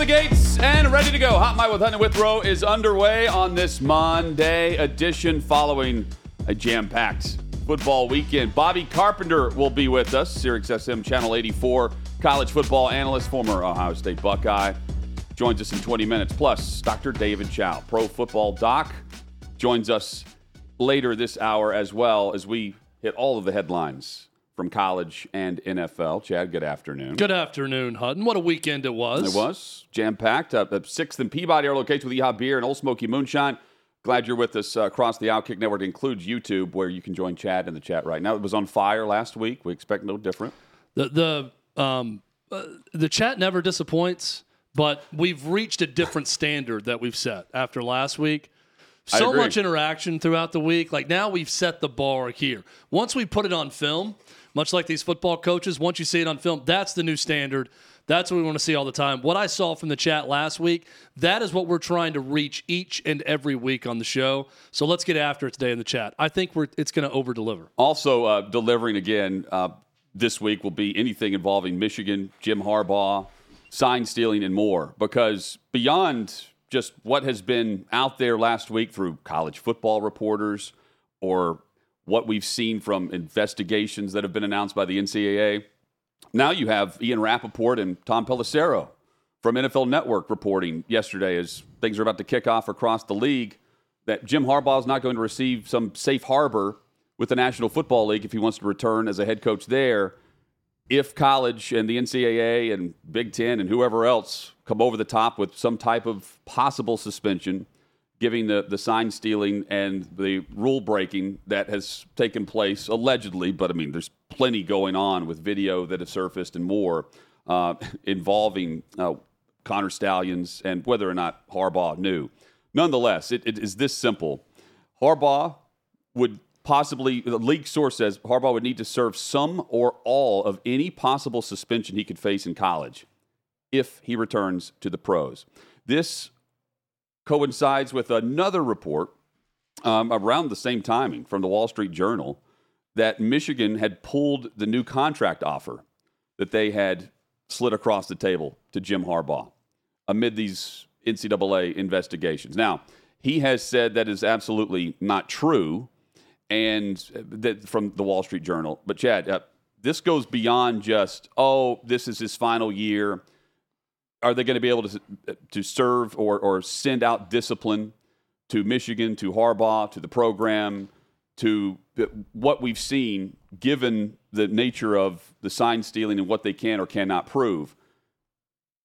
The gates and ready to go. Hot Mic with Hunt and Withrow is underway on this Monday edition following a jam-packed football weekend. Bobby Carpenter will be with us, Sirius Channel 84, college football analyst, former Ohio State Buckeye. Joins us in 20 minutes. Plus, Dr. David Chao, pro football doc, joins us later this hour as well as we hit all of the headlines from college and NFL. Chad, good afternoon. Good afternoon, Hutton. What a weekend it was. It was jam packed. Uh, the sixth and Peabody, our location with Yeehaw Beer and Ole Smoky Moonshine. Glad you're with us uh, across the Outkick Network. It includes YouTube, where you can join Chad in the chat right now. It was on fire last week. We expect no different. The the um uh, the chat never disappoints, but we've reached a different standard that we've set after last week. So much interaction throughout the week. Like now we've set the bar here. Once we put it on film, much like these football coaches, once you see it on film, that's the new standard. That's what we want to see all the time. What I saw from the chat last week, that is what we're trying to reach each and every week on the show. So let's get after it today in the chat. I think we're it's going to over deliver. Also, uh, delivering again uh, this week will be anything involving Michigan, Jim Harbaugh, sign stealing, and more. Because beyond just what has been out there last week through college football reporters or what we've seen from investigations that have been announced by the NCAA, now you have Ian Rapoport and Tom Pelissero from NFL Network reporting yesterday as things are about to kick off across the league that Jim Harbaugh is not going to receive some safe harbor with the National Football League if he wants to return as a head coach there. If college and the NCAA and Big Ten and whoever else come over the top with some type of possible suspension, giving the, the sign stealing and the rule breaking that has taken place allegedly, but I mean, there's plenty going on with video that has surfaced and more uh, involving uh, Connor Stalions and whether or not Harbaugh knew. Nonetheless, it, it is this simple. Harbaugh would possibly, the league source says Harbaugh would need to serve some or all of any possible suspension he could face in college if he returns to the pros. This coincides with another report um, around the same timing from the Wall Street Journal that Michigan had pulled the new contract offer that they had slid across the table to Jim Harbaugh amid these NCAA investigations. Now, he has said that is absolutely not true, and that from the Wall Street Journal. But Chad, uh, this goes beyond just oh, this is his final year. Are they going to be able to to serve or or send out discipline to Michigan, to Harbaugh, to the program, to what we've seen, given the nature of the sign stealing and what they can or cannot prove?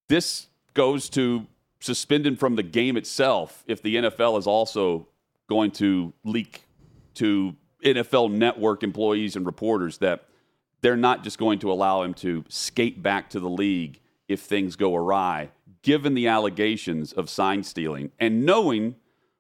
This goes to suspended from the game itself if the NFL is also going to leak to NFL network employees and reporters that they're not just going to allow him to skate back to the league if things go awry, given the allegations of sign stealing and knowing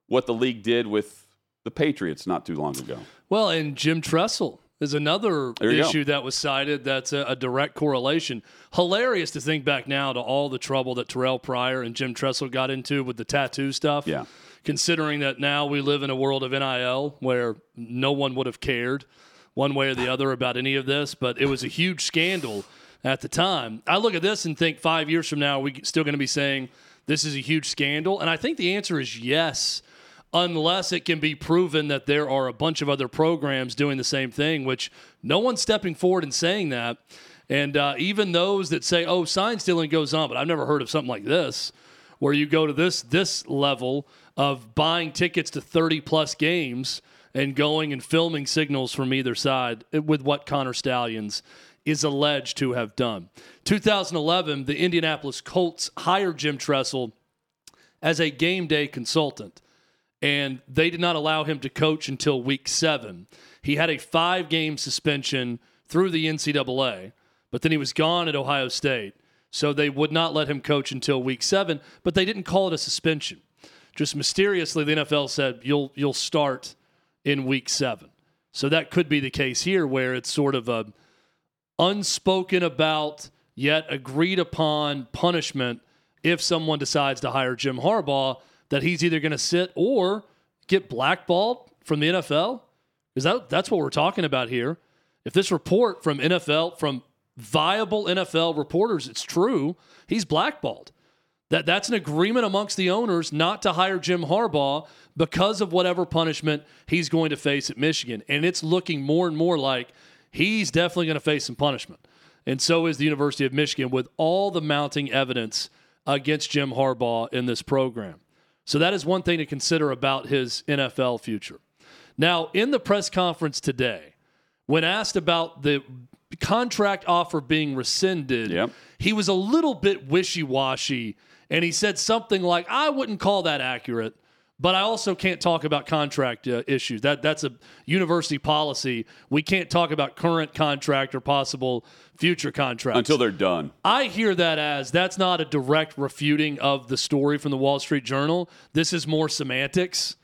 what the league did with the Patriots not too long ago. Well, and Jim Tressel is another you go. issue that was cited that's a, a direct correlation. Hilarious to think back now to all the trouble that Terrell Pryor and Jim Tressel got into with the tattoo stuff. Yeah. Considering that now we live in a world of NIL where no one would have cared one way or the other about any of this, but it was a huge scandal at the time. I look at this and think five years from now, we still going to be saying this is a huge scandal? And I think the answer is yes unless it can be proven that there are a bunch of other programs doing the same thing, which no one's stepping forward and saying that. And uh, even those that say, "Oh, sign stealing goes on," but I've never heard of something like this, where you go to this this level of buying tickets to thirty plus games and going and filming signals from either side with what Connor Stalions is alleged to have done. 2011, the Indianapolis Colts hired Jim Tressel as a game day consultant and they did not allow him to coach until week seven. He had a five game suspension through the NCAA, but then he was gone at Ohio State. So they would not let him coach until week seven, but they didn't call it a suspension. Just mysteriously, the NFL said you'll you'll start in week seven. So that could be the case here, where it's sort of a unspoken about yet agreed upon punishment if someone decides to hire Jim Harbaugh that he's either going to sit or get blackballed from the NFL. Is that that's what we're talking about here? If this report from NFL from viable NFL reporters, it's true, he's blackballed. That that's an agreement amongst the owners not to hire Jim Harbaugh because of whatever punishment he's going to face at Michigan. And it's looking more and more like he's definitely going to face some punishment. And so is the University of Michigan with all the mounting evidence against Jim Harbaugh in this program. So that is one thing to consider about his NFL future. Now, in the press conference today, when asked about the contract offer being rescinded, Yep. he was a little bit wishy washy and he said something like, I wouldn't call that accurate. But I also can't talk about contract uh, issues. That that's a university policy. We can't talk about current contract or possible future contracts Until they're done. I hear that as that's not a direct refuting of the story from the Wall Street Journal. This is more semantics.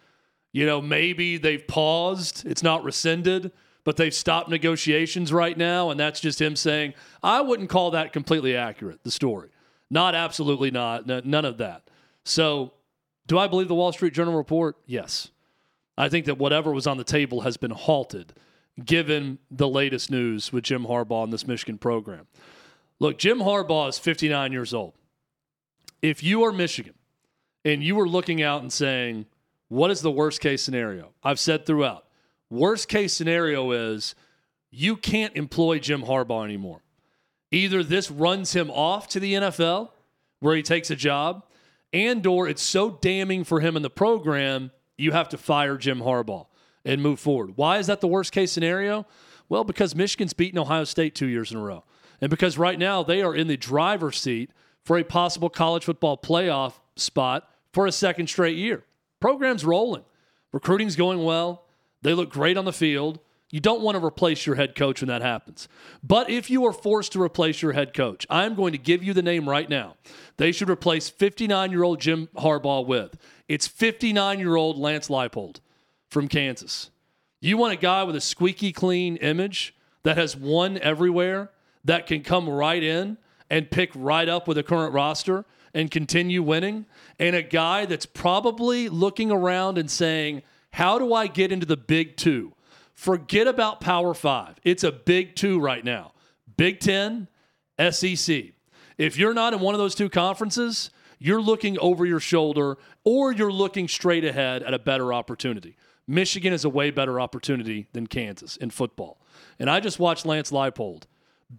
You know, maybe they've paused, it's not rescinded, but they've stopped negotiations right now. And that's just him saying, I wouldn't call that completely accurate, the story. Not absolutely not. n- None of that. So, do I believe the Wall Street Journal report? Yes. I think that whatever was on the table has been halted given the latest news with Jim Harbaugh and this Michigan program. Look, Jim Harbaugh is 59 years old. If you are Michigan and you are looking out and saying, what is the worst case scenario? I've said throughout, worst case scenario is you can't employ Jim Harbaugh anymore. Either this runs him off to the NFL where he takes a job and or it's so damning for him in the program, you have to fire Jim Harbaugh and move forward. Why is that the worst case scenario? Well, because Michigan's beaten Ohio State 2 years in a row. And because right now they are in the driver's seat for a possible college football playoff spot for a second straight year. Program's rolling. Recruiting's going well. They look great on the field. You don't want to replace your head coach when that happens. But if you are forced to replace your head coach, I'm going to give you the name right now. They should replace 59 year old Jim Harbaugh with. It's 59 year old Lance Leipold from Kansas. You want a guy with a squeaky clean image that has won everywhere, that can come right in and pick right up with the current roster and continue winning, and a guy that's probably looking around and saying, How do I get into the big two? Forget about Power Five. It's a big two right now Big Ten, SEC. If you're not in one of those two conferences, you're looking over your shoulder or you're looking straight ahead at a better opportunity. Michigan is a way better opportunity than Kansas in football. And I just watched Lance Leipold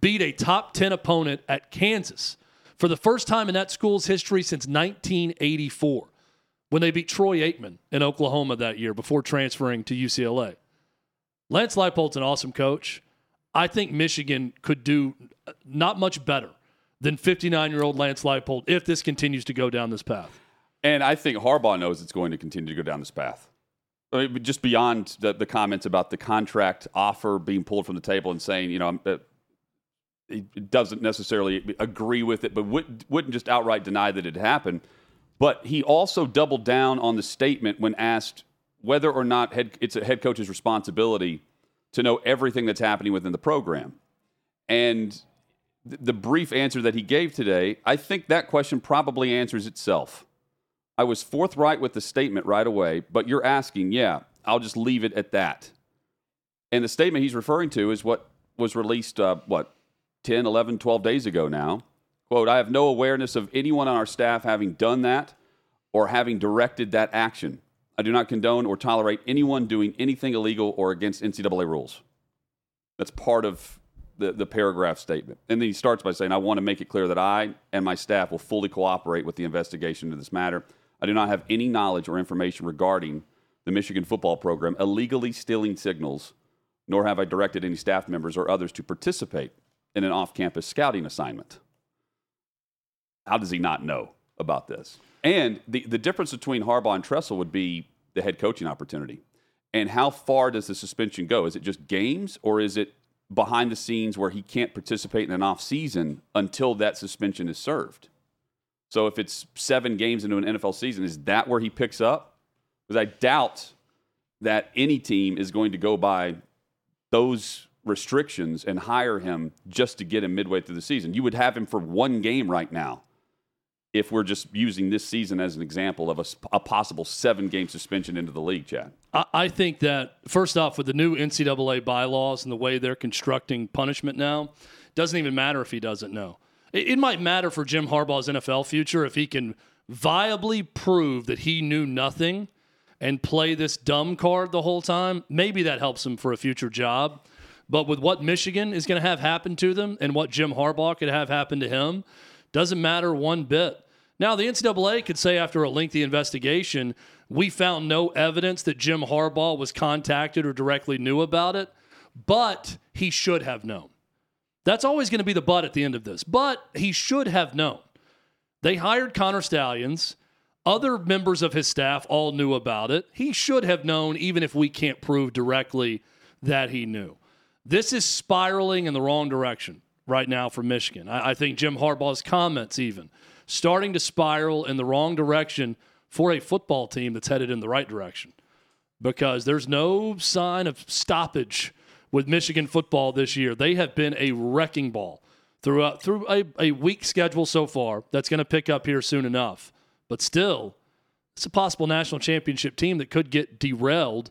beat a top 10 opponent at Kansas for the first time in that school's history since 1984 when they beat Troy Aikman in Oklahoma that year before transferring to UCLA. Lance Leipold's an awesome coach. I think Michigan could do not much better than 59 year old Lance Leipold if this continues to go down this path. And I think Harbaugh knows it's going to continue to go down this path. I mean, just beyond the, the comments about the contract offer being pulled from the table and saying, you know, uh, he doesn't necessarily agree with it, but would, wouldn't just outright deny that it happened. But he also doubled down on the statement when asked whether or not head, it's a head coach's responsibility to know everything that's happening within the program. And th- the brief answer that he gave today, I think that question probably answers itself. I was forthright with the statement right away, but you're asking, yeah, I'll just leave it at that. And the statement he's referring to is what was released, uh, what, 10, 11, 12 days ago now. Quote, I have no awareness of anyone on our staff having done that or having directed that action. I do not condone or tolerate anyone doing anything illegal or against NCAA rules. That's part of the, the paragraph statement. And then he starts by saying, I want to make it clear that I and my staff will fully cooperate with the investigation into this matter. I do not have any knowledge or information regarding the Michigan football program illegally stealing signals, nor have I directed any staff members or others to participate in an off campus scouting assignment. How does he not know about this? And the, the difference between Harbaugh and Tressel would be the head coaching opportunity. And how far does the suspension go? Is it just games or is it behind the scenes where he can't participate in an off season until that suspension is served. So if it's seven games into an NFL season, is that where he picks up? Because I doubt that any team is going to go by those restrictions and hire him just to get him midway through the season. You would have him for one game right now if we're just using this season as an example of a, a possible seven game suspension into the league, Chad? I, think that, first off, with the new NCAA bylaws and the way they're constructing punishment now, doesn't even matter if he doesn't know. It, it might matter for Jim Harbaugh's NFL future if he can viably prove that he knew nothing and play this dumb card the whole time. Maybe that helps him for a future job. But with what Michigan is going to have happen to them and what Jim Harbaugh could have happen to him, doesn't matter one bit. Now, the NCAA could say after a lengthy investigation, we found no evidence that Jim Harbaugh was contacted or directly knew about it, but he should have known. That's always going to be the but at the end of this. But he should have known. They hired Connor Stalions. Other members of his staff all knew about it. He should have known, even if we can't prove directly that he knew. This is spiraling in the wrong direction right now for Michigan. I, I think Jim Harbaugh's comments, even starting to spiral in the wrong direction for a football team that's headed in the right direction because there's no sign of stoppage with Michigan football this year. They have been a wrecking ball throughout through a, a weak schedule so far that's going to pick up here soon enough. But still, it's a possible national championship team that could get derailed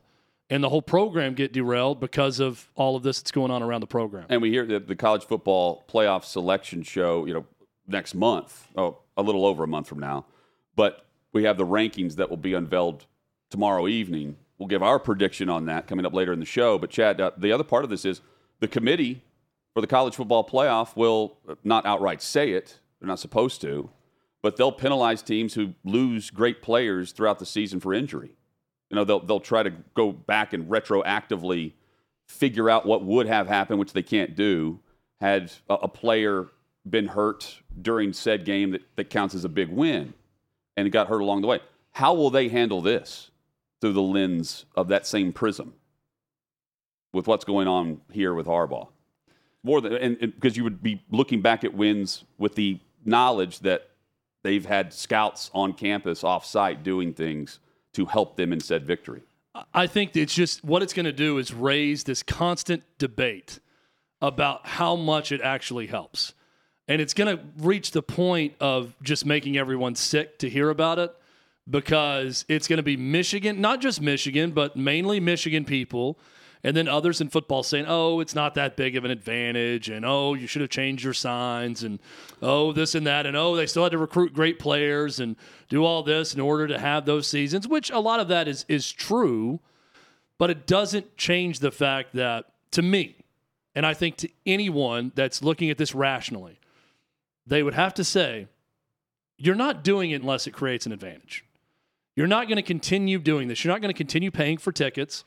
and the whole program get derailed because of all of this that's going on around the program. And we hear that the college football playoff selection show, you know, next month, oh, a little over a month from now. But we have the rankings that will be unveiled tomorrow evening. We'll give our prediction on that coming up later in the show. But, Chad, uh, the other part of this is the committee for the college football playoff will not outright say it, they're not supposed to, but they'll penalize teams who lose great players throughout the season for injury. You know, they'll, they'll try to go back and retroactively figure out what would have happened, which they can't do, had a, a player been hurt during said game that, that counts as a big win and it got hurt along the way. How will they handle this through the lens of that same prism with what's going on here with Harbaugh? More than and, because you would be looking back at wins with the knowledge that they've had scouts on campus off site doing things to help them in said victory. I think it's just what it's going to do is raise this constant debate about how much it actually helps. And it's going to reach the point of just making everyone sick to hear about it because it's going to be Michigan, not just Michigan, but mainly Michigan people. And then others in football saying, oh, it's not that big of an advantage. And oh, you should have changed your signs. And oh, this and that. And oh, they still had to recruit great players and do all this in order to have those seasons, which a lot of that is, is true. But it doesn't change the fact that, to me, and I think to anyone that's looking at this rationally, they would have to say, you're not doing it unless it creates an advantage. You're not going to continue doing this. You're not going to continue paying for tickets.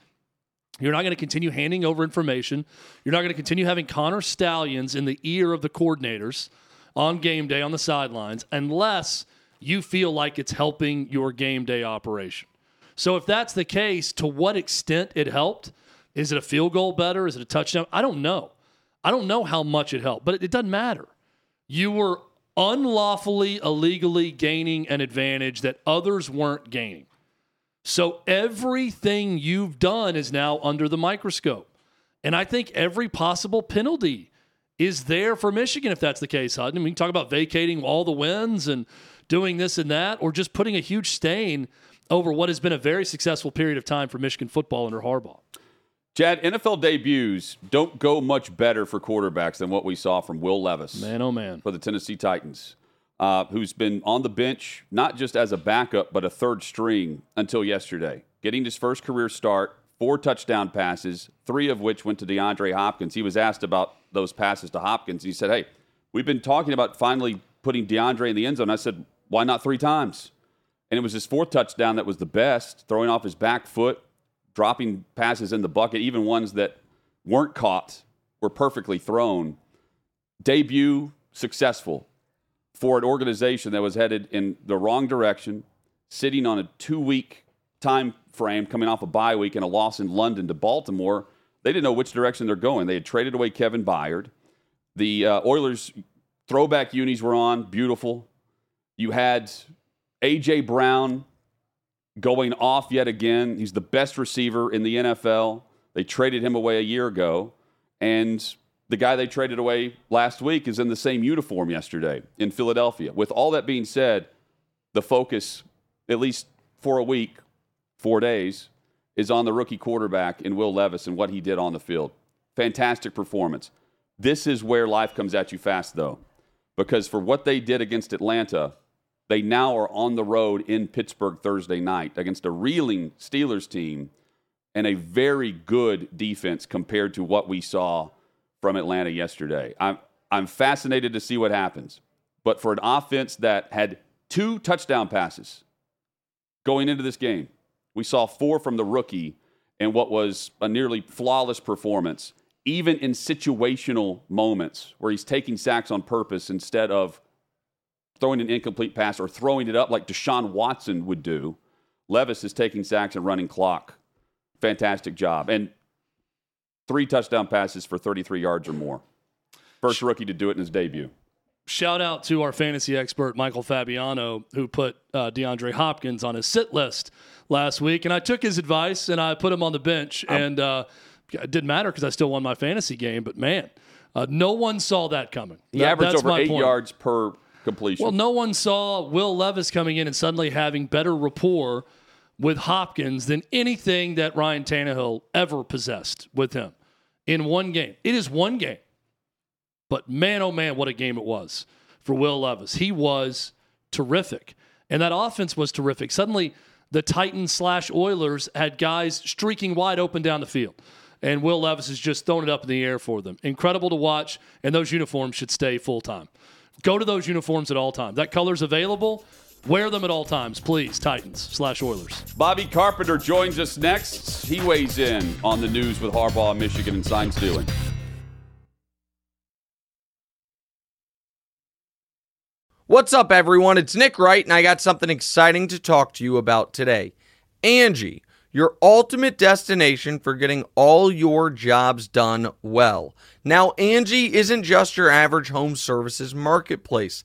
You're not going to continue handing over information. You're not going to continue having Connor Stalions in the ear of the coordinators on game day on the sidelines unless you feel like it's helping your game day operation. So, if that's the case, to what extent it helped? Is it a field goal better? Is it a touchdown? I don't know. I don't know how much it helped, but it, it doesn't matter you were unlawfully, illegally gaining an advantage that others weren't gaining. So everything you've done is now under the microscope. And I think every possible penalty is there for Michigan if that's the case, Hutton. we can talk about vacating all the wins and doing this and that, or just putting a huge stain over what has been a very successful period of time for Michigan football under Harbaugh. Chad, NFL debuts don't go much better for quarterbacks than what we saw from Will Levis. Man, oh man. For the Tennessee Titans, uh, who's been on the bench, not just as a backup, but a third string until yesterday. Getting his first career start, four touchdown passes, three of which went to DeAndre Hopkins. He was asked about those passes to Hopkins. He said, Hey, we've been talking about finally putting DeAndre in the end zone. I said, Why not three times? And it was his fourth touchdown that was the best, throwing off his back foot dropping passes in the bucket, even ones that weren't caught, were perfectly thrown. Debut successful for an organization that was headed in the wrong direction, sitting on a two week time frame coming off a bye week and a loss in London to Baltimore. they didn't know which direction they're going. They had traded away Kevin Byard. The uh, Oilers throwback unis were on, beautiful. You had A.J. Brown going off yet again. He's the best receiver in the NFL. They traded him away a year ago. And the guy they traded away last week is in the same uniform yesterday in Philadelphia. With all that being said, the focus, at least for a week, four days, is on the rookie quarterback in Will Levis and what he did on the field. Fantastic performance. This is where life comes at you fast, though, because for what they did against Atlanta, they now are on the road in Pittsburgh Thursday night against a reeling Steelers team and a very good defense compared to what we saw from Atlanta yesterday. I'm, I'm fascinated to see what happens. But for an offense that had two touchdown passes going into this game, we saw four from the rookie and what was a nearly flawless performance, even in situational moments where he's taking sacks on purpose instead of throwing an incomplete pass or throwing it up like Deshaun Watson would do. Levis is taking sacks and running clock. Fantastic job. And three touchdown passes for 33 yards or more. First rookie to do it in his debut. Shout out to our fantasy expert, Michael Fabiano, who put uh, DeAndre Hopkins on his sit list last week. And I took his advice and I put him on the bench. Um, and uh, it didn't matter because I still won my fantasy game. But man, uh, no one saw that coming. He that, averaged over eight point. yards per completion. Well, no one saw Will Levis coming in and suddenly having better rapport with Hopkins than anything that Ryan Tannehill ever possessed with him in one game. It is one game. But man, oh man, what a game it was for Will Levis. He was terrific. And that offense was terrific. Suddenly, the Titans slash Oilers had guys streaking wide open down the field. And Will Levis is just throwing it up in the air for them. Incredible to watch. And those uniforms should stay full time. Go to those uniforms at all times. That color's available. Wear them at all times, please. Titans slash Oilers. Bobby Carpenter joins us next. He weighs in on the news with Harbaugh, Michigan, and sign stealing. What's up, everyone? It's Nick Wright, and I got something exciting to talk to you about today. Angie, your ultimate destination for getting all your jobs done well. Now, Angie isn't just your average home services marketplace.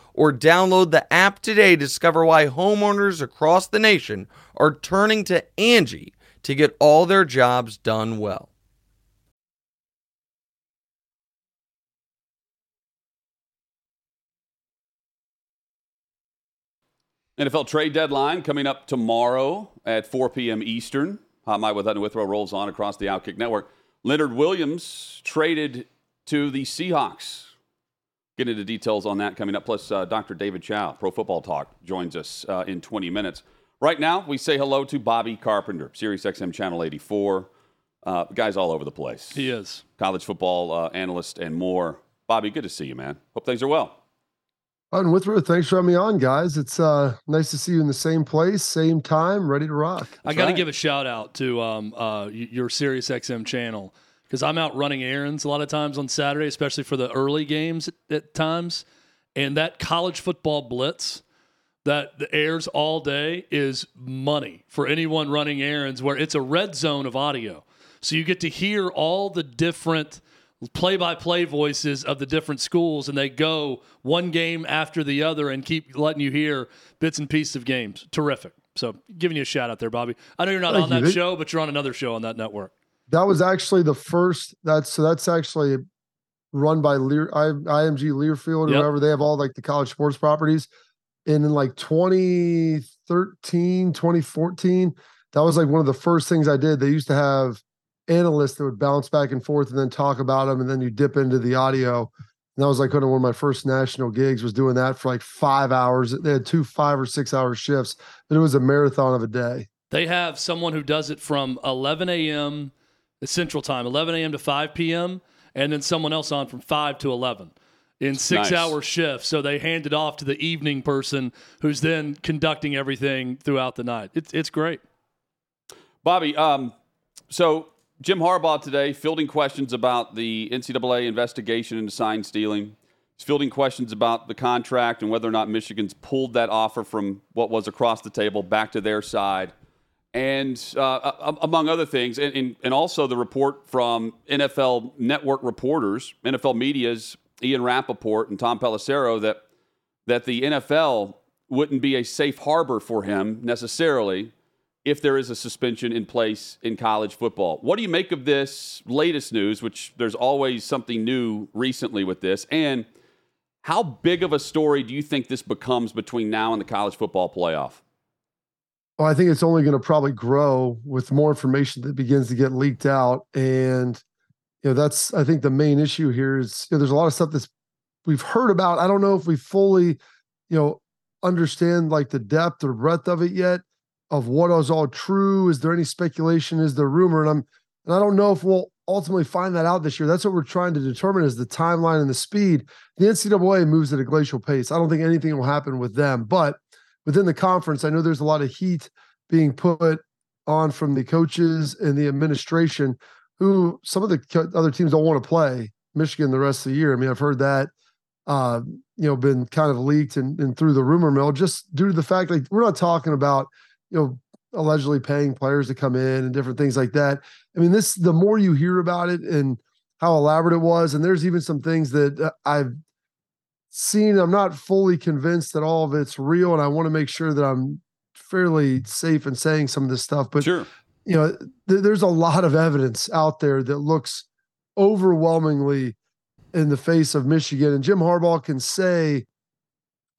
or download the app today to discover why homeowners across the nation are turning to Angie to get all their jobs done well. NFL trade deadline coming up tomorrow at 4 p.m. Eastern. Hot Mic with Hutton Withrow rolls on across the Outkick Network. Leonard Williams traded to the Seahawks Get into details on that coming up. Plus, uh, Dr. David Chao, Pro Football Talk, joins us uh, in 20 minutes. Right now, we say hello to Bobby Carpenter, Sirius XM Channel 84. Uh, guy's all over the place. He is. College football uh, analyst and more. Bobby, good to see you, man. Hope things are well. On Withrow, thanks for having me on, guys. It's uh, nice to see you in the same place, same time, ready to rock. That's I got to right. give a shout out to um, uh, your Sirius XM channel because I'm out running errands a lot of times on Saturday, especially for the early games at, at times. And that college football blitz that airs all day is money for anyone running errands where it's a red zone of audio. So you get to hear all the different play by play voices of the different schools, and they go one game after the other and keep letting you hear bits and pieces of games. Terrific. So giving you a shout out there, Bobby. I know you're not Thank on you. that show, but you're on another show on that network that was actually the first that's so that's actually run by Lear, I, IMG Learfield or Yep. whoever. They have all like the college sports properties. And in like 2013, 2014, that was like one of the first things I did. They used to have analysts that would bounce back and forth and then talk about them, and then you dip into the audio. And that was like kind of one of my first national gigs was doing that for like five hours. They had two five or six hour shifts, but it was a marathon of a day. They have someone who does it from 11 a.m. Central Time, 11 a.m. to 5 p.m., and then someone else on from 5 to 11 in six Nice. hour shifts. So they hand it off to the evening person who's then conducting everything throughout the night. It's, it's great. Bobby, um, so Jim Harbaugh today fielding questions about the NCAA investigation into sign stealing. He's fielding questions about the contract and whether or not Michigan's pulled that offer from what was across the table back to their side. And uh, among other things, and, and, also the report from NFL network reporters, NFL media's Ian Rapoport and Tom Pelissero that that the NFL wouldn't be a safe harbor for him necessarily if there is a suspension in place in college football. What do you make of this latest news, which there's always something new recently with this? And how big of a story do you think this becomes between now and the college football playoff? Well, I think it's only going to probably grow with more information that begins to get leaked out. And, you know, that's, I think the main issue here is, you know, there's a lot of stuff that's we've heard about. I don't know if we fully, you know, understand like the depth or breadth of it yet of what is all true. Is there any speculation? Is there rumor? And I'm, and I don't know if we'll ultimately find that out this year. That's what we're trying to determine is the timeline and the speed. The NCAA moves at a glacial pace. I don't think anything will happen with them, but within the conference, I know there's a lot of heat being put on from the coaches and the administration who some of the other teams don't want to play Michigan the rest of the year. I mean, I've heard that uh, you know, been kind of leaked and, and through the rumor mill just due to the fact like we're not talking about, you know, allegedly paying players to come in and different things like that. I mean, this the more you hear about it and how elaborate it was, and there's even some things that uh, I've seen. I'm not fully convinced that all of it's real, and I want to make sure that I'm fairly safe in saying some of this stuff. But Sure. you know, th- there's a lot of evidence out there that looks overwhelmingly in the face of Michigan. And Jim Harbaugh can say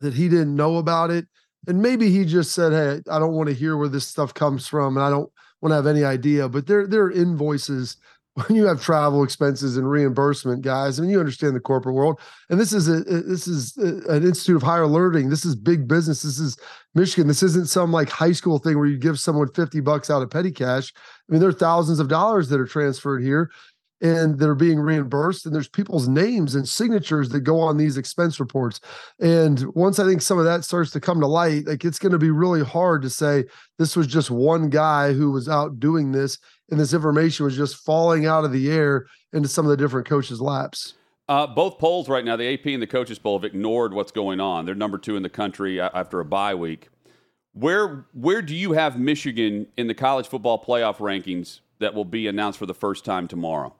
that he didn't know about it. And maybe he just said, Hey, I don't want to hear where this stuff comes from. And I don't want to have any idea. But there, there are invoices when you have travel expenses and reimbursement, guys. I mean, you understand the corporate world. And this is a this is a- an institute of higher learning. This is big business. This is Michigan. This isn't some like high school thing where you give someone 50 bucks out of petty cash. I mean, there are thousands of dollars that are transferred here and that are being reimbursed. And there's people's names and signatures that go on these expense reports. And once I think some of that starts to come to light, like it's going to be really hard to say this was just one guy who was out doing this and this information was just falling out of the air into some of the different coaches' laps. Uh, both polls right now, the AP and the coaches poll, have ignored what's going on. They're number two in the country after a bye week. Where where do you have Michigan in the college football playoff rankings that will be announced for the first time tomorrow?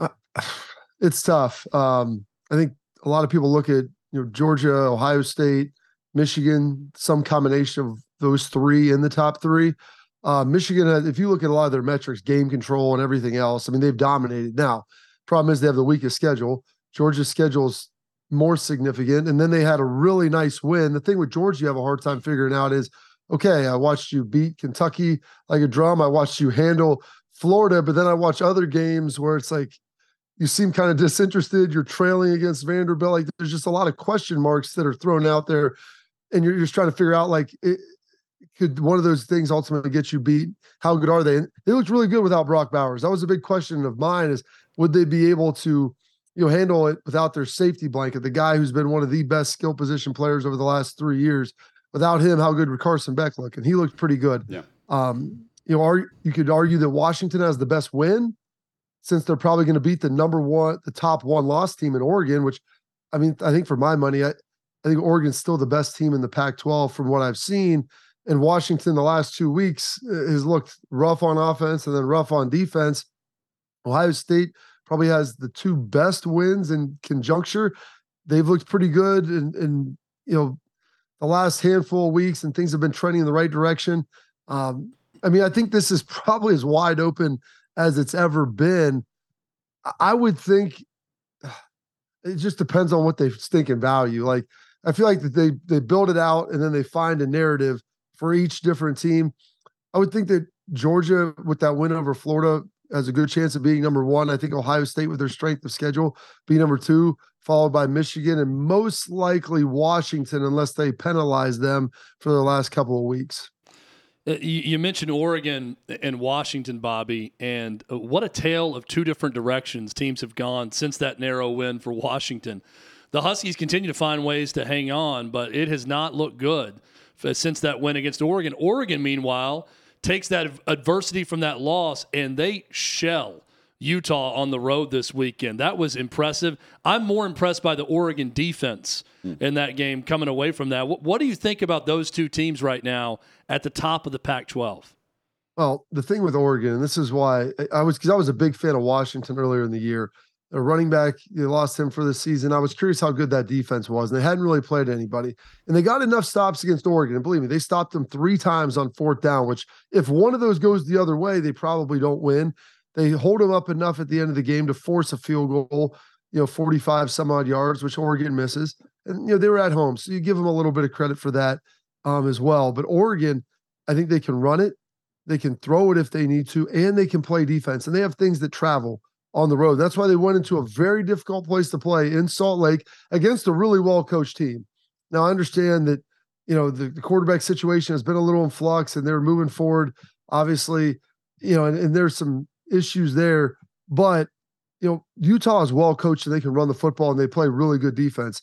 it's tough. Um, I think a lot of people look at you know Georgia, Ohio State, Michigan, some combination of those three in the top three. Uh, Michigan, if you look at a lot of their metrics, game control and everything else, I mean they've dominated. Now, problem is they have the weakest schedule. Georgia's schedule is more significant, and then they had a really nice win. The thing with Georgia, you have a hard time figuring out is okay. I watched you beat Kentucky like a drum. I watched you handle Florida, but then I watch other games where it's like you seem kind of disinterested. You're trailing against Vanderbilt. Like there's just a lot of question marks that are thrown out there, and you're just trying to figure out like it, could one of those things ultimately get you beat? How good are they? And they looked really good without Brock Bowers. That was a big question of mine: is would they be able to, you know, handle it without their safety blanket, the guy who's been one of the best skill position players over the last three years? Without him, how good would Carson Beck look? And he looked pretty good. Yeah. Um, you know, are, you could argue that Washington has the best win since they're probably going to beat the number one, the top one loss team in Oregon, which I mean, I think for my money, I, I think Oregon's still the best team in the Pac 12 from what I've seen. And Washington, the last two weeks, uh, has looked rough on offense and then rough on defense. Ohio State probably has the two best wins in conjuncture. They've looked pretty good and, you know, the last handful of weeks and things have been trending in the right direction. Um, I mean, I think this is probably as wide open as it's ever been. I- I would think it just depends on what they think in value. Like I feel like that they they build it out and then they find a narrative for each different team. I would think that Georgia with that win over Florida has a good chance of being number one. I think Ohio State with their strength of schedule be number two, followed by Michigan and most likely Washington, unless they penalize them for the last couple of weeks. Uh, you, mentioned Oregon and Washington, Bobby, and uh, what a tale of two different directions teams have gone since that narrow win for Washington. The Huskies continue to find ways to hang on, but it has not looked good since that win against Oregon. Oregon, meanwhile, takes that adversity from that loss and they shell Utah on the road this weekend. That was impressive. I'm more impressed by the Oregon defense mm. in that game coming away from that. What, what, do you think about those two teams right now at the top of the Pac 12? Well, the thing with Oregon, and this is why I was because I was a big fan of Washington earlier in the year. A running back, they lost him for the season. I was curious how good that defense was, and they hadn't really played anybody. And they got enough stops against Oregon. And believe me, they stopped them three times on fourth down, which if one of those goes the other way, they probably don't win. They hold them up enough at the end of the game to force a field goal, you know, 45 some odd yards, which Oregon misses. And, you know, they were at home. So you give them a little bit of credit for that um, as well. But Oregon, I think they can run it, they can throw it if they need to, and they can play defense. And they have things that travel on the road. That's why they went into a very difficult place to play in Salt Lake against a really well coached team. Now, I understand that, you know, the, the, quarterback situation has been a little in flux and they're moving forward, obviously, you know, and, and there's some issues there. But, you know, Utah is well coached and they can run the football and they play really good defense.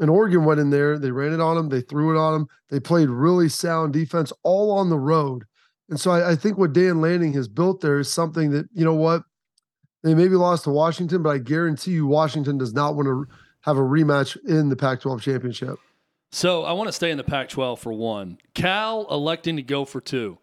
And Oregon went in there, they ran it on them, they threw it on them, they played really sound defense all on the road. And so I, I think what Dan Lanning has built there is something that, you know what, they maybe lost to Washington, but I guarantee you Washington does not want to have a rematch in the Pac 12 championship. So I want to stay in the Pac 12 for one. Cal electing to go for two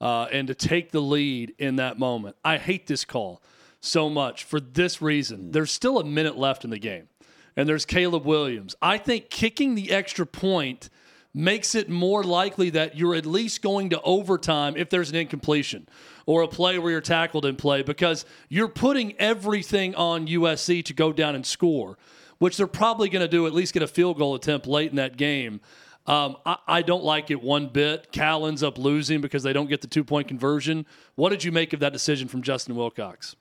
uh, and to take the lead in that moment. I hate this call so much for this reason. There's still a minute left in the game, and there's Caleb Williams. I think kicking the extra point makes it more likely that you're at least going to overtime if there's an incompletion or a play where you're tackled in play because you're putting everything on USC to go down and score, which they're probably going to do at least get a field goal attempt late in that game. Um, I, I, don't like it one bit. Cal ends up losing because they don't get the two point conversion. What did you make of that decision from Justin Wilcox?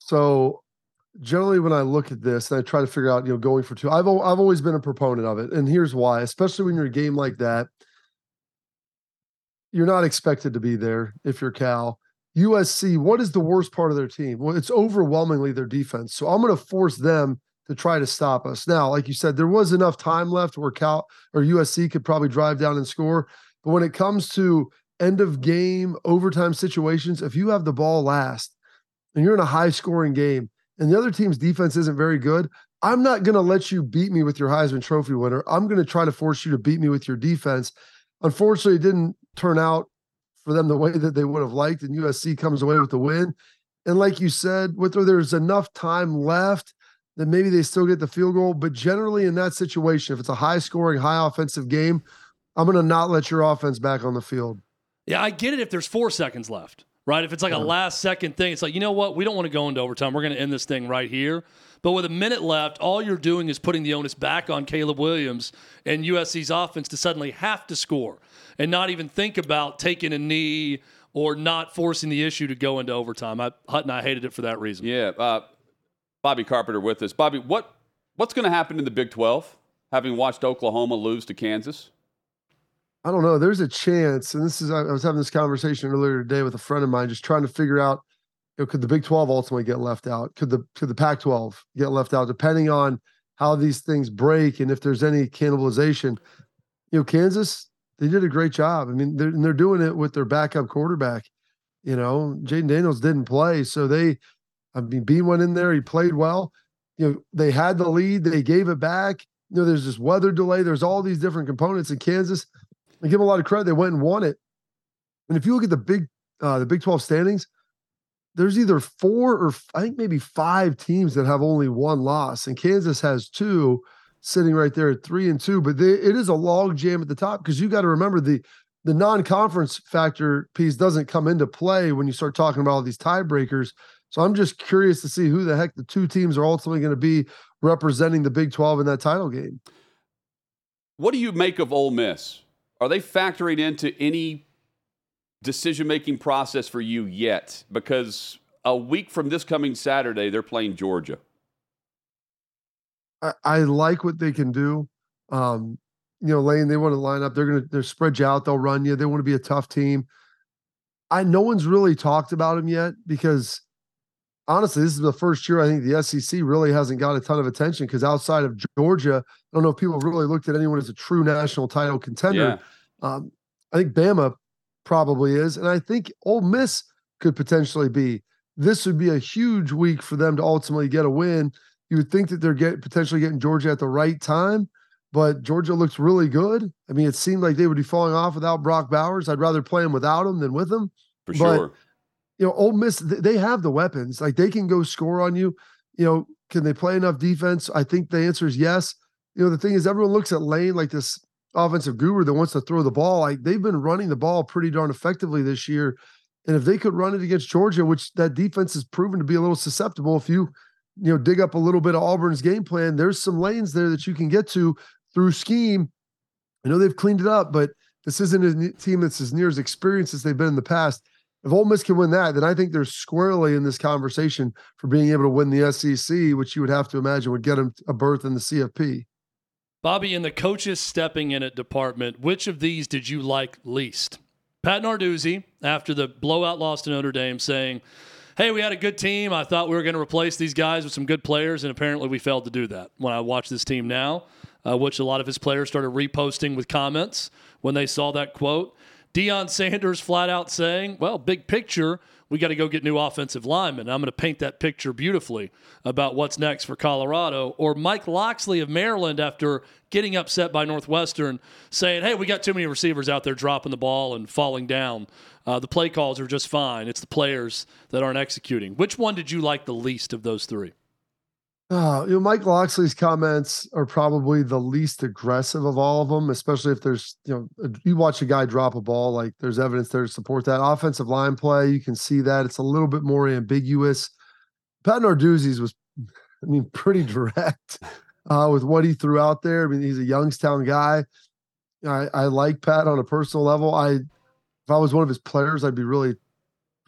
So, generally, when I look at this and I try to figure out, you know, going for two, I've I've always been a proponent of it, and here's why. Especially when you're a game like that, you're not expected to be there if you're Cal. USC, what is the worst part of their team? Well, it's overwhelmingly their defense. So I'm going to force them to try to stop us. Now, like you said, there was enough time left where Cal or USC could probably drive down and score. But when it comes to end of game overtime situations, if you have the ball last and you're in a high scoring game and the other team's defense isn't very good, I'm not going to let you beat me with your Heisman Trophy winner. I'm going to try to force you to beat me with your defense. Unfortunately, it didn't turn out for them the way that they would have liked, and USC comes away with the win. And like you said, whether there's enough time left, then maybe they still get the field goal. But generally, in that situation, if it's a high scoring, high offensive game, I'm going to not let your offense back on the field. Yeah, I get it if there's four seconds left, right? If it's like a last second thing, it's like, you know what? We don't want to go into overtime. We're going to end this thing right here. But with a minute left, all you're doing is putting the onus back on Caleb Williams and USC's offense to suddenly have to score and not even think about taking a knee or not forcing the issue to go into overtime. I, Hutton, I hated it for that reason. Yeah, uh, Bobby Carpenter with us. Bobby, what what's going to happen in the Big Twelve? Having watched Oklahoma lose to Kansas. I don't know. There's a chance, and this is I was having this conversation earlier today with a friend of mine, just trying to figure out, you know, could the Big 12 ultimately get left out? Could the could the Pac-12 get left out, depending on how these things break and if there's any cannibalization? You know, Kansas they did a great job. I mean, they're, they're doing it with their backup quarterback. You know, Jalon Daniels didn't play, so they. I mean, Bean went in there. He played well. You know, they had the lead. They gave it back. You know, there's this weather delay. There's all these different components in Kansas. I give them a lot of credit. They went and won it. And if you look at the big, uh, the Big 12 standings, there's either four or I think maybe five teams that have only one loss, and Kansas has two sitting right there at three and two. But they, it is a log jam at the top because you got to remember the the non-conference factor piece doesn't come into play when you start talking about all these tiebreakers. So I'm just curious to see who the heck the two teams are ultimately going to be representing the Big 12 in that title game. What do you make of Ole Miss? Are they factoring into any decision making process for you yet? Because a week from this coming Saturday, they're playing Georgia. I, I like what they can do. Um, you know, Lane, they want to line up. They're gonna they're spread you out. They'll run you. They want to be a tough team. I no one's really talked about them yet because honestly, this is the first year I think the SEC really hasn't got a ton of attention because outside of Georgia, I don't know if people really looked at anyone as a true national title contender. Yeah. Um, I think Bama probably is, and I think Ole Miss could potentially be. This would be a huge week for them to ultimately get a win. You would think that they're get, potentially getting Georgia at the right time, but Georgia looks really good. I mean, it seemed like they would be falling off without Brock Bowers. I'd rather play him without him than with him. For but, sure. You know, Ole Miss, they have the weapons. Like they can go score on you. You know, can they play enough defense? I think the answer is yes. You know, the thing is, everyone looks at Lane like this offensive guru that wants to throw the ball. Like they've been running the ball pretty darn effectively this year. And if they could run it against Georgia, which that defense has proven to be a little susceptible, if you you know dig up a little bit of Auburn's game plan, there's some lanes there that you can get to through scheme. I know they've cleaned it up, but this isn't a team that's as near as experienced as they've been in the past. If Ole Miss can win that, then I think they're squarely in this conversation for being able to win the SEC, which you would have to imagine would get them a berth in the CFP. Bobby, in the coaches stepping in at department, which of these did you like least? Pat Narduzzi, after the blowout loss to Notre Dame, saying, Hey, we had a good team. I thought we were going to replace these guys with some good players, and apparently we failed to do that. When I watch this team now, uh, which a lot of his players started reposting with comments when they saw that quote. Deion Sanders flat out saying, well, big picture, we got to go get new offensive linemen. I'm going to paint that picture beautifully about what's next for Colorado. Or Mike Locksley of Maryland, after getting upset by Northwestern, saying, hey, we got too many receivers out there dropping the ball and falling down. Uh, the play calls are just fine. It's the players that aren't executing. Which one did you like the least of those three? Uh, you know, Mike Locksley's comments are probably the least aggressive of all of them, especially if there's, you know, you watch a guy drop a ball, like there's evidence there to support that. Offensive line play, you can see that it's a little bit more ambiguous. Pat Narduzzi's was, I mean, pretty direct uh, with what he threw out there. I mean, he's a Youngstown guy. I, I like Pat on a personal level. I, if I was one of his players, I'd be really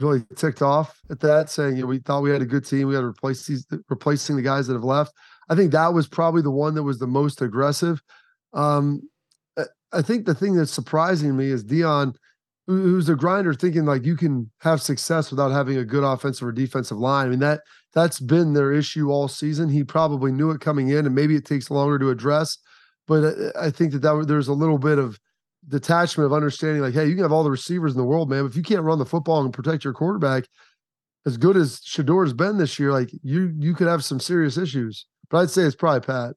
really ticked off at that, saying you know, we thought we had a good team. We had to replace these, replacing the guys that have left. I think that was probably the one that was the most aggressive. Um, I think the thing that's surprising me is Deion, who's a grinder, thinking like you can have success without having a good offensive or defensive line. I mean that that's been their issue all season. He probably knew it coming in, and maybe it takes longer to address. But uh, I think that, that there's a little bit of detachment of understanding like, hey, you can have all the receivers in the world, man. But if you can't run the football and protect your quarterback, as good as Shedeur's been this year, like you you could have some serious issues. But I'd say it's probably Pat.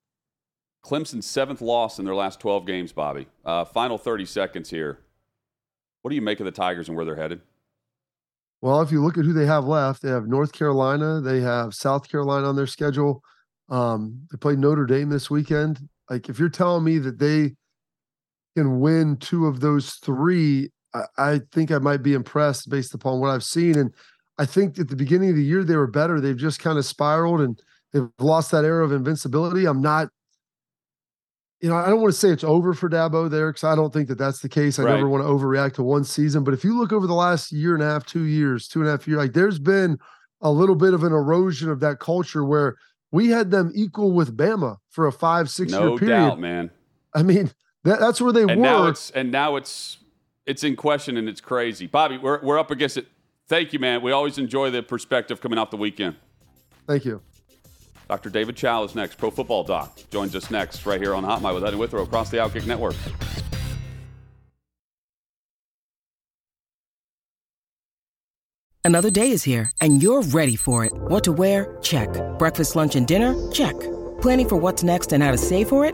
Clemson's seventh loss in their last 12 games, Bobby. Uh, final 30 seconds here. What do you make of the Tigers and where they're headed? Well, if you look at who they have left, they have North Carolina, they have South Carolina on their schedule. Um, they play Notre Dame this weekend. Like, if you're telling me that they can win two of those three, I, I think I might be impressed based upon what I've seen. And I think at the beginning of the year they were better. They've just kind of spiraled and they've lost that era of invincibility. I'm not, you know, I don't want to say it's over for Dabo there because I don't think that that's the case. I right. never want to overreact to one season. But if you look over the last year and a half, two years, two and a half years, like there's been a little bit of an erosion of that culture where we had them equal with Bama for a five, six no year period. Doubt, man. I mean, that, that's where they and were. Now it's, and now it's it's in question and it's crazy. Bobby, we're we're up against it. Thank you, man. We always enjoy the perspective coming off the weekend. Thank you. Dr. David Chao is next. Pro Football Doc joins us next right here on Hot Mic with Eddie Withrow across the Outkick Network. Another day is here, and you're ready for it. What to wear? Check. Breakfast, lunch, and dinner? Check. Planning for what's next and how to save for it?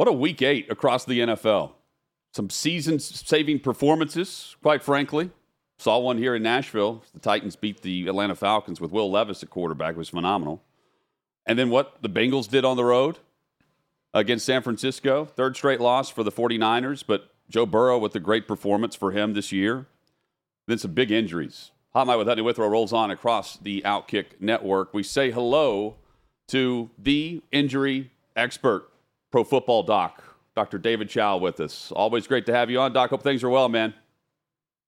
What a week eight across the NFL. Some season saving performances, quite frankly. Saw one here in Nashville. The Titans beat the Atlanta Falcons with Will Levis at quarterback. It was phenomenal. And then what the Bengals did on the road against San Francisco. Third straight loss for the 49ers, but Joe Burrow with a great performance for him this year. Then some big injuries. Hot Mic with Hutton Withrow rolls on across the Outkick network. We say hello to the injury expert, pro football doc, Dr. David Chao, with us. Always great to have you on, Doc. Hope things are well, man.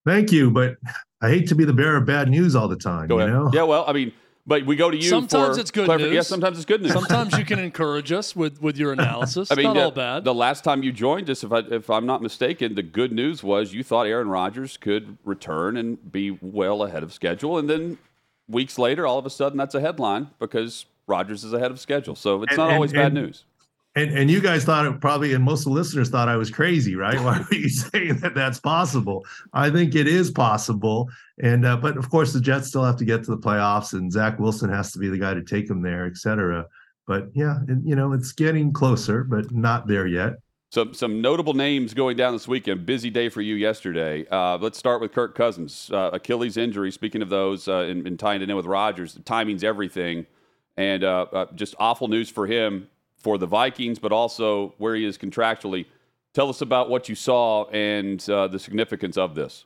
Thank you, but I hate to be the bearer of bad news all the time. Go ahead. You know? Yeah, well, I mean, but we go to you. Sometimes for it's good clarif- news. Yeah, sometimes it's good news. Sometimes you can encourage us with, with your analysis. I mean, Not the, all bad. the last time you joined us, if I if I'm not mistaken, the good news was you thought Aaron Rodgers could return and be well ahead of schedule, and then weeks later, all of a sudden, that's a headline because Rodgers is ahead of schedule. So it's And- not and- always bad and- news. And and you guys thought it probably, and most of the listeners thought I was crazy, right? Why were you saying that that's possible? I think it is possible, and uh, but of course the Jets still have to get to the playoffs, and Zach Wilson has to be the guy to take them there, et cetera. But yeah, and, you know it's getting closer, but not there yet. Some some notable names going down this weekend. Busy day for you yesterday. Uh, let's start with Kirk Cousins. Uh, Achilles injury. Speaking of those, uh, and, and tying it in with Rodgers, the timing's everything, and uh, uh, just awful news for him for the Vikings, but also where he is contractually. Tell us about what you saw and uh, the significance of this.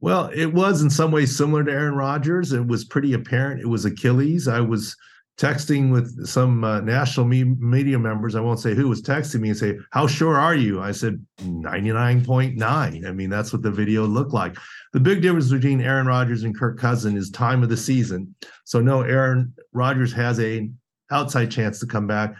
Well, it was in some ways similar to Aaron Rodgers. It was pretty apparent it was Achilles. I was texting with some uh, national me- media members. I won't say who was texting me and say, "How sure are you?" I said, "99.9." I mean, that's what the video looked like. The big difference between Aaron Rodgers and Kirk Cousins is time of the season. So no, Aaron Rodgers has a outside chance to come back.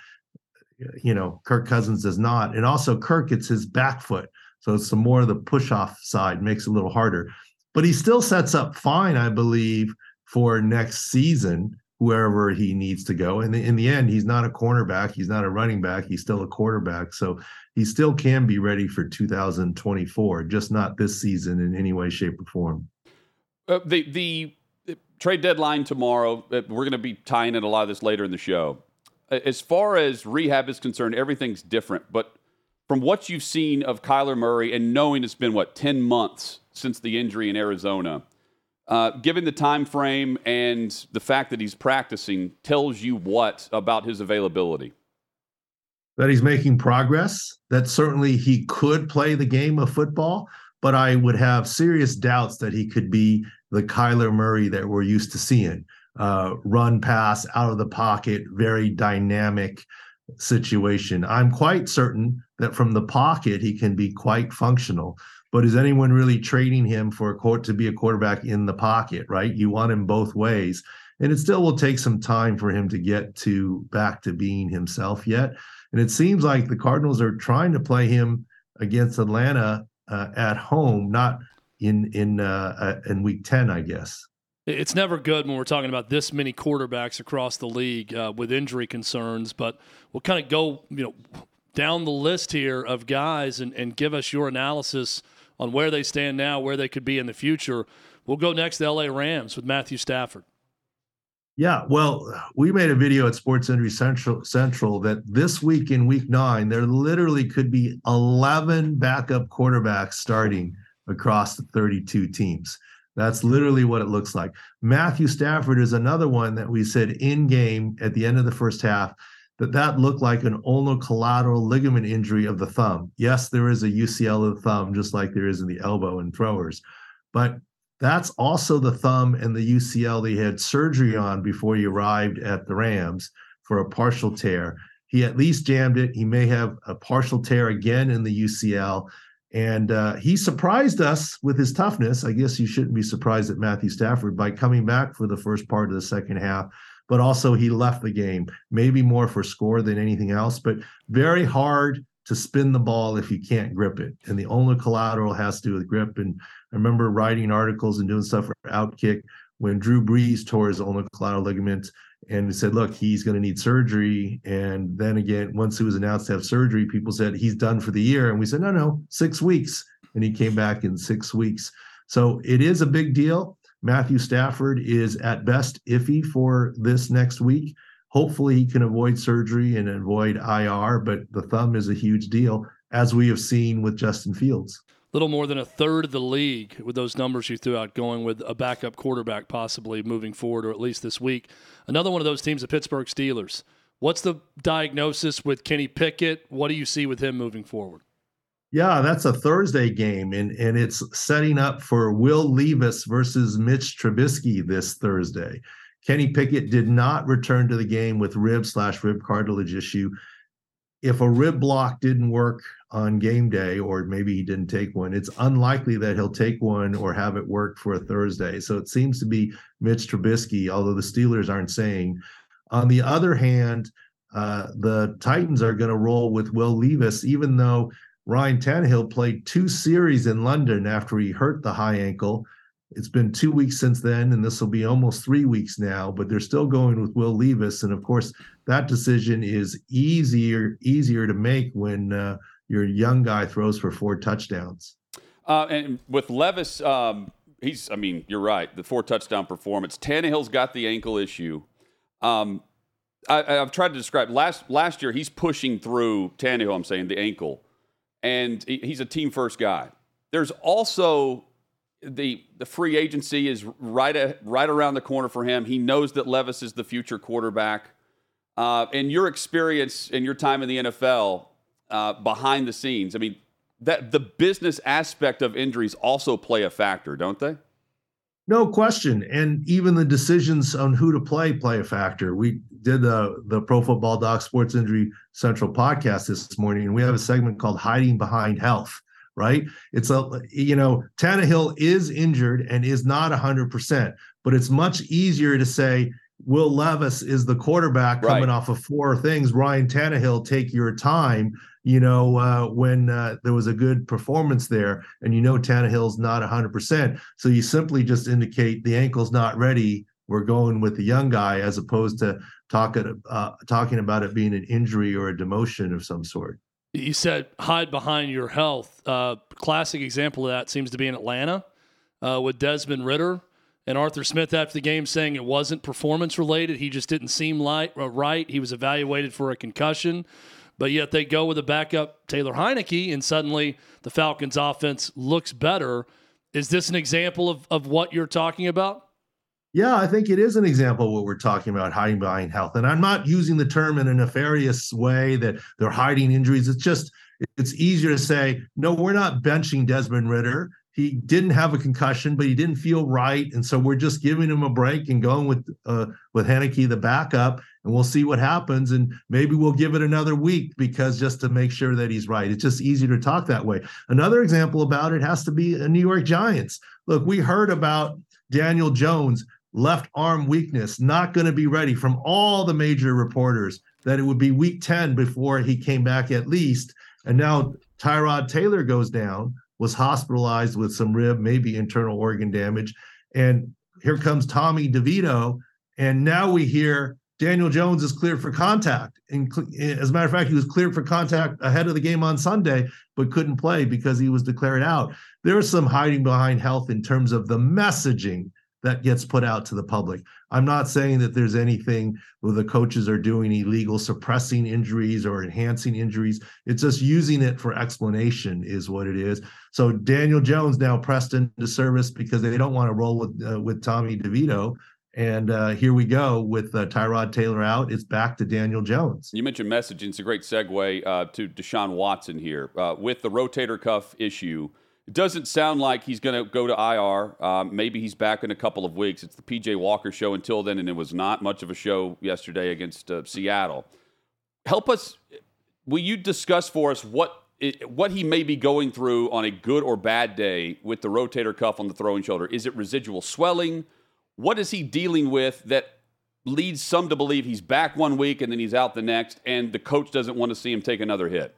You know, Kirk Cousins does not, and also Kirk it's his back foot. So it's some more of the push off side makes it a little harder but he still sets up fine, I believe, for next season, wherever he needs to go. And in the end, he's not a cornerback, he's not a running back, he's still a quarterback. So he still can be ready for 2024, just not this season in any way, shape, or form. Uh, the the trade deadline tomorrow. uh, We're going to be tying in a lot of this later in the show. As far as rehab is concerned, everything's different. But from what you've seen of Kyler Murray and knowing it's been what ten months since the injury in Arizona, uh, given the time frame and the fact that he's practicing, tells you what about his availability? That he's making progress, that certainly he could play the game of football, but I would have serious doubts that he could be the Kyler Murray that we're used to seeing. Uh, run pass out of the pocket, very dynamic situation. I'm quite certain that from the pocket he can be quite functional. But is anyone really trading him for a court to be a quarterback in the pocket? Right, you want him both ways, and it still will take some time for him to get to back to being himself yet. And it seems like the Cardinals are trying to play him against Atlanta uh, at home, not in in uh, uh, in Week Ten, I guess. It's never good when we're talking about this many quarterbacks across the league uh, with injury concerns, but we'll kind of go, you know, down the list here of guys and, and give us your analysis on where they stand now, where they could be in the future. We'll go next to LA Rams with Matthew Stafford. Yeah, well, we made a video at Sports Injury Central Central that this week in week nine, there literally could be 11 backup quarterbacks starting across the 32 teams. That's literally what it looks like. Matthew Stafford is another one that we said in game at the end of the first half that that looked like an ulnar collateral ligament injury of the thumb. Yes, there is a UCL of the thumb, just like there is in the elbow and throwers, but that's also the thumb and the UCL they had surgery on before he arrived at the Rams for a partial tear. He at least jammed it. He may have a partial tear again in the UCL. And uh, he surprised us with his toughness. I guess you shouldn't be surprised at Matthew Stafford by coming back for the first part of the second half, but also he left the game, maybe more for score than anything else, but very hard to spin the ball if you can't grip it. And the ulnar collateral has to do with grip. And I remember writing articles and doing stuff for Outkick when Drew Brees tore his ulnar collateral ligament and we said, look, he's going to need surgery. And then again, once he was announced to have surgery, people said he's done for the year. And we said, no, no, six weeks. And he came back in six weeks. So it is a big deal. Matthew Stafford is at best iffy for this next week. Hopefully, he can avoid surgery and avoid IR, but the thumb is a huge deal, as we have seen with Justin Fields. Little more than a third of the league with those numbers you threw out going with a backup quarterback possibly moving forward, or at least this week. Another one of those teams, the Pittsburgh Steelers. What's the diagnosis with Kenny Pickett? What do you see with him moving forward? Yeah, that's a Thursday game, and, and it's setting up for Will Levis versus Mitch Trubisky this Thursday. Kenny Pickett did not return to the game with rib slash rib cartilage issue. If a rib block didn't work on game day, or maybe he didn't take one, it's unlikely that he'll take one or have it work for a Thursday. So it seems to be Mitch Trubisky, although the Steelers aren't saying. On the other hand, uh, the Titans are going to roll with Will Levis, even though Ryan Tannehill played two series in London after he hurt the high ankle. It's been two weeks since then, and this will be almost three weeks now, but they're still going with Will Levis. And of course, that decision is easier easier to make when uh, your young guy throws for four touchdowns. Uh, and with Levis, um, he's, I mean, you're right, the four touchdown performance. Tannehill's got the ankle issue. Um, I, have tried to describe last last year. He's pushing through Tannehill. I'm saying the ankle, and he, he's a team first guy. There's also the the free agency is right a, right around the corner for him. He knows that Levis is the future quarterback. Uh, and your experience and your time in the NFL uh, behind the scenes, I mean, that the business aspect of injuries also play a factor, don't they? No question, and even the decisions on who to play play a factor. We did the the Pro Football Doc Sports Injury Central podcast this morning, and we have a segment called "Hiding Behind Health." Right? It's a you know Tannehill is injured and is not hundred percent, but it's much easier to say Will Levis is the quarterback coming right. off of four things. Ryan Tannehill, take your time. You know, uh, when uh, there was a good performance there, and you know Tannehill's not 100%. So you simply just indicate the ankle's not ready. We're going with the young guy as opposed to talking uh, talking about it being an injury or a demotion of some sort. You said hide behind your health. Uh, classic example of that seems to be in Atlanta uh, with Desmond Ridder and Arthur Smith after the game saying it wasn't performance related. He just didn't seem like, uh, right. He was evaluated for a concussion, but yet they go with a backup Taylor Heinicke, and suddenly the Falcons' offense looks better. Is this an example of, of what you're talking about? Yeah, I think it is an example of what we're talking about hiding behind health. And I'm not using the term in a nefarious way that they're hiding injuries. It's just, it's easier to say, no, we're not benching Desmond Ridder. he didn't have a concussion, but he didn't feel right, and so we're just giving him a break and going with uh, with Heinicke the backup, and we'll see what happens, and maybe we'll give it another week because just to make sure that he's right. It's just easier to talk that way. Another example about it has to be a New York Giants. Look, we heard about Daniel Jones left arm weakness, not going to be ready from all the major reporters that it would be week 10 before he came back at least. And now Tyrod Taylor goes down was hospitalized with some rib, maybe internal organ damage. And here comes Tommy DeVito. And now we hear Daniel Jones is cleared for contact. And eh, as a matter of fact, he was cleared for contact ahead of the game on Sunday, but couldn't play because he was declared out. There is some hiding behind health in terms of the messaging that gets put out to the public. I'm not saying that there's anything where the coaches are doing illegal, suppressing injuries or enhancing injuries. It's just using it for explanation, is what it is. So Daniel Jones now pressed into service because they don't want to roll with uh, with Tommy DeVito. And uh, here we go with uh, Tyrod Taylor out. It's back to Daniel Jones. You mentioned messaging. It's a great segue uh, to Deshaun Watson here uh, with the rotator cuff issue. It doesn't sound like he's going to go to IR. Um, maybe he's back in a couple of weeks. It's the PJ Walker show until then, and it was not much of a show yesterday against uh, Seattle. Help us. Will you discuss for us what it, what he may be going through on a good or bad day with the rotator cuff on the throwing shoulder? Is it residual swelling? What is he dealing with that leads some to believe he's back one week and then he's out the next, and the coach doesn't want to see him take another hit?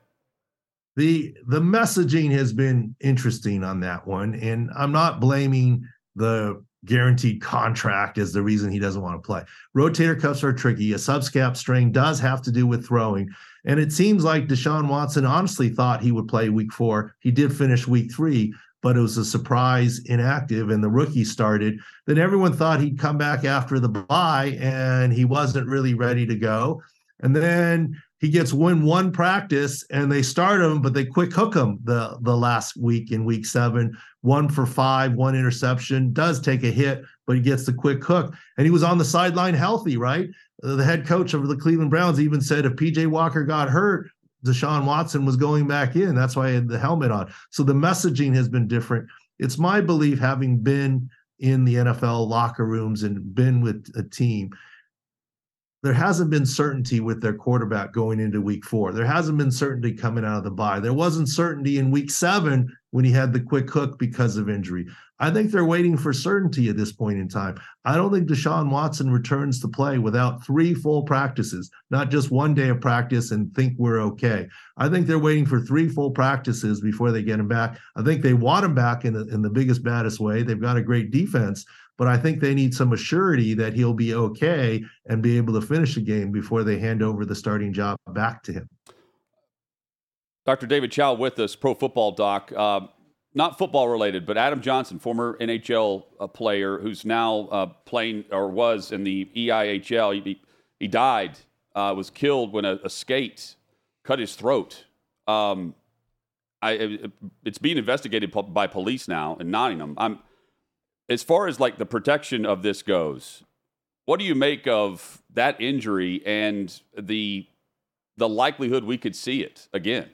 The the messaging has been interesting on that one and i'm not blaming the guaranteed contract as the reason he doesn't want to play rotator cuffs are tricky a subscap strain does have to do with throwing and it seems like deshaun watson honestly thought he would play week four he did finish week three but it was a surprise inactive and the rookie started. Then everyone thought he'd come back after the bye and he wasn't really ready to go. And then he gets win one practice and they start him, but they quick hook him the the last week in week seven, one for five, one interception, does take a hit, but he gets the quick hook. And he was on the sideline healthy, right? The head coach of the Cleveland Browns even said if PJ Walker got hurt, Deshaun Watson was going back in. That's why he had the helmet on. So the messaging has been different. It's my belief, having been in the NFL locker rooms and been with a team, there hasn't been certainty with their quarterback going into week four. There hasn't been certainty coming out of the bye. There wasn't certainty in week seven when he had the quick hook because of injury. I think they're waiting for certainty at this point in time. I don't think Deshaun Watson returns to play without three full practices, not just one day of practice and think we're okay. I think they're waiting for three full practices before they get him back. I think they want him back in the, in the biggest, baddest way. They've got a great defense, but I think they need some assurity that he'll be okay and be able to finish the game before they hand over the starting job back to him. Dr. David Chao with us, Pro Football Doc. Uh, not football related, but Adam Johnson, former NHL uh, player who's now uh, playing or was in the EIHL. He, he died, uh, was killed when a, a, skate cut his throat. Um, I, it, it's being investigated by police now in Nottingham. I'm, as far as like the protection of this goes, what do you make of that injury and the the likelihood we could see it again?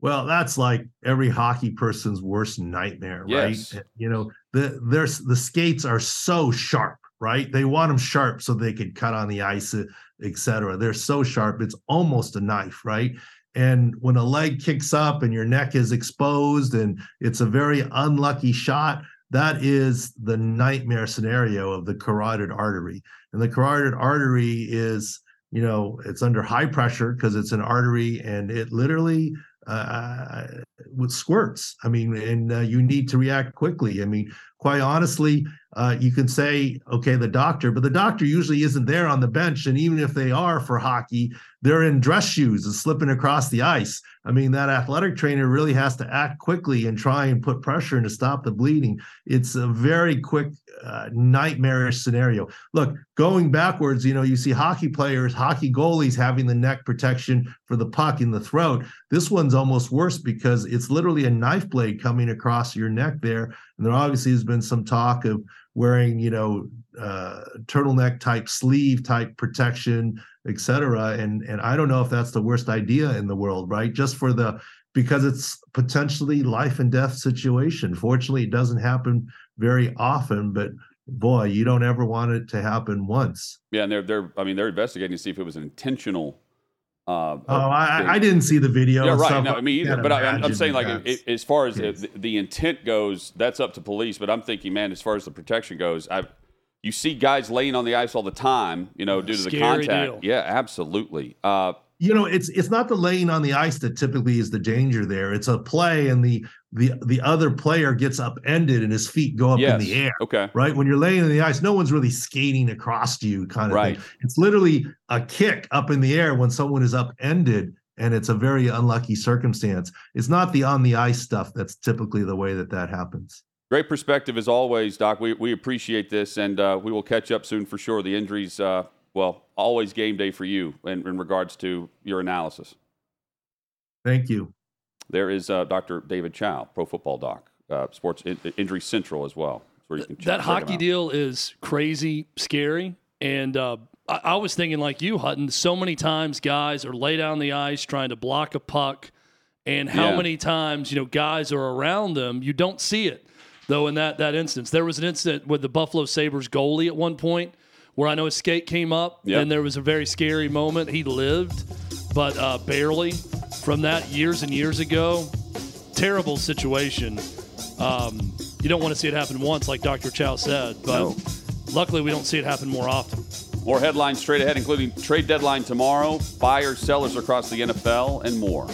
Well, that's like every hockey person's worst nightmare, yes. right? You know, the there's the skates are so sharp, right? They want them sharp so they can cut on the ice, eh, etc. They're so sharp, it's almost a knife, right? And when a leg kicks up and your neck is exposed and it's a very unlucky shot, that is the nightmare scenario of the carotid artery. And the carotid artery is, you know, it's under high pressure because it's an artery and it literally uh, with squirts. I mean, and uh, you need to react quickly. I mean, quite honestly, uh, you can say, okay, the doctor, but the doctor usually isn't there on the bench. And even if they are for hockey, they're in dress shoes and slipping across the ice. I mean, that athletic trainer really has to act quickly and try and put pressure and to stop the bleeding. It's a very quick, uh, nightmarish scenario. Look, going backwards, you know, you see hockey players, hockey goalies having the neck protection for the puck in the throat. This one's almost worse because it's literally a knife blade coming across your neck there. And there obviously has been some talk of wearing, you know, uh, turtleneck type sleeve type protection, et cetera. And and I don't know if that's the worst idea in the world, right? Just for the because it's potentially life and death situation. Fortunately, it doesn't happen very often, but boy, you don't ever want it to happen once. Yeah, and they're they're I mean they're investigating to see if it was an intentional. Uh, oh, I, I, didn't see the video. Yeah, right. No, I mean, either, but I, am saying like it, as far as the, the, intent goes, that's up to police. But I'm thinking, man, as far as the protection goes, I you see guys laying on the ice all the time, you know, due to the contact. Deal. Yeah, absolutely. Uh, you know, it's it's not the laying on the ice that typically is the danger there. It's a play and the the the other player gets upended and his feet go up yes. in the air. Okay. Right. When you're laying on the ice, no one's really skating across you, kind of right. thing. It's literally a kick up in the air when someone is upended and it's a very unlucky circumstance. It's not the on the ice stuff that's typically the way that that happens. Great perspective as always, Doc. We, we appreciate this, and uh, we will catch up soon for sure. The injuries, uh, well, always game day for you in, in, regards to your analysis. Thank you. There is uh, Dr. David Chao, Pro Football Doc, uh, Sports in, Injury Central as well. Where you can that hockey deal is crazy, scary, and uh, I, I was thinking like you, Hutton. So many times guys are laid down the ice trying to block a puck, and how yeah. many times you know guys are around them, you don't see it though in that that instance. There was an incident with the Buffalo Sabres goalie at one point where I know his skate came up yep. and there was a very scary moment. He lived, but uh, barely from that years and years ago. Terrible situation. Um, you don't want to see it happen once, like Dr. Chao said, but no. luckily we don't see it happen more often. More headlines straight ahead, including trade deadline tomorrow, buyers, sellers across the NFL, and more.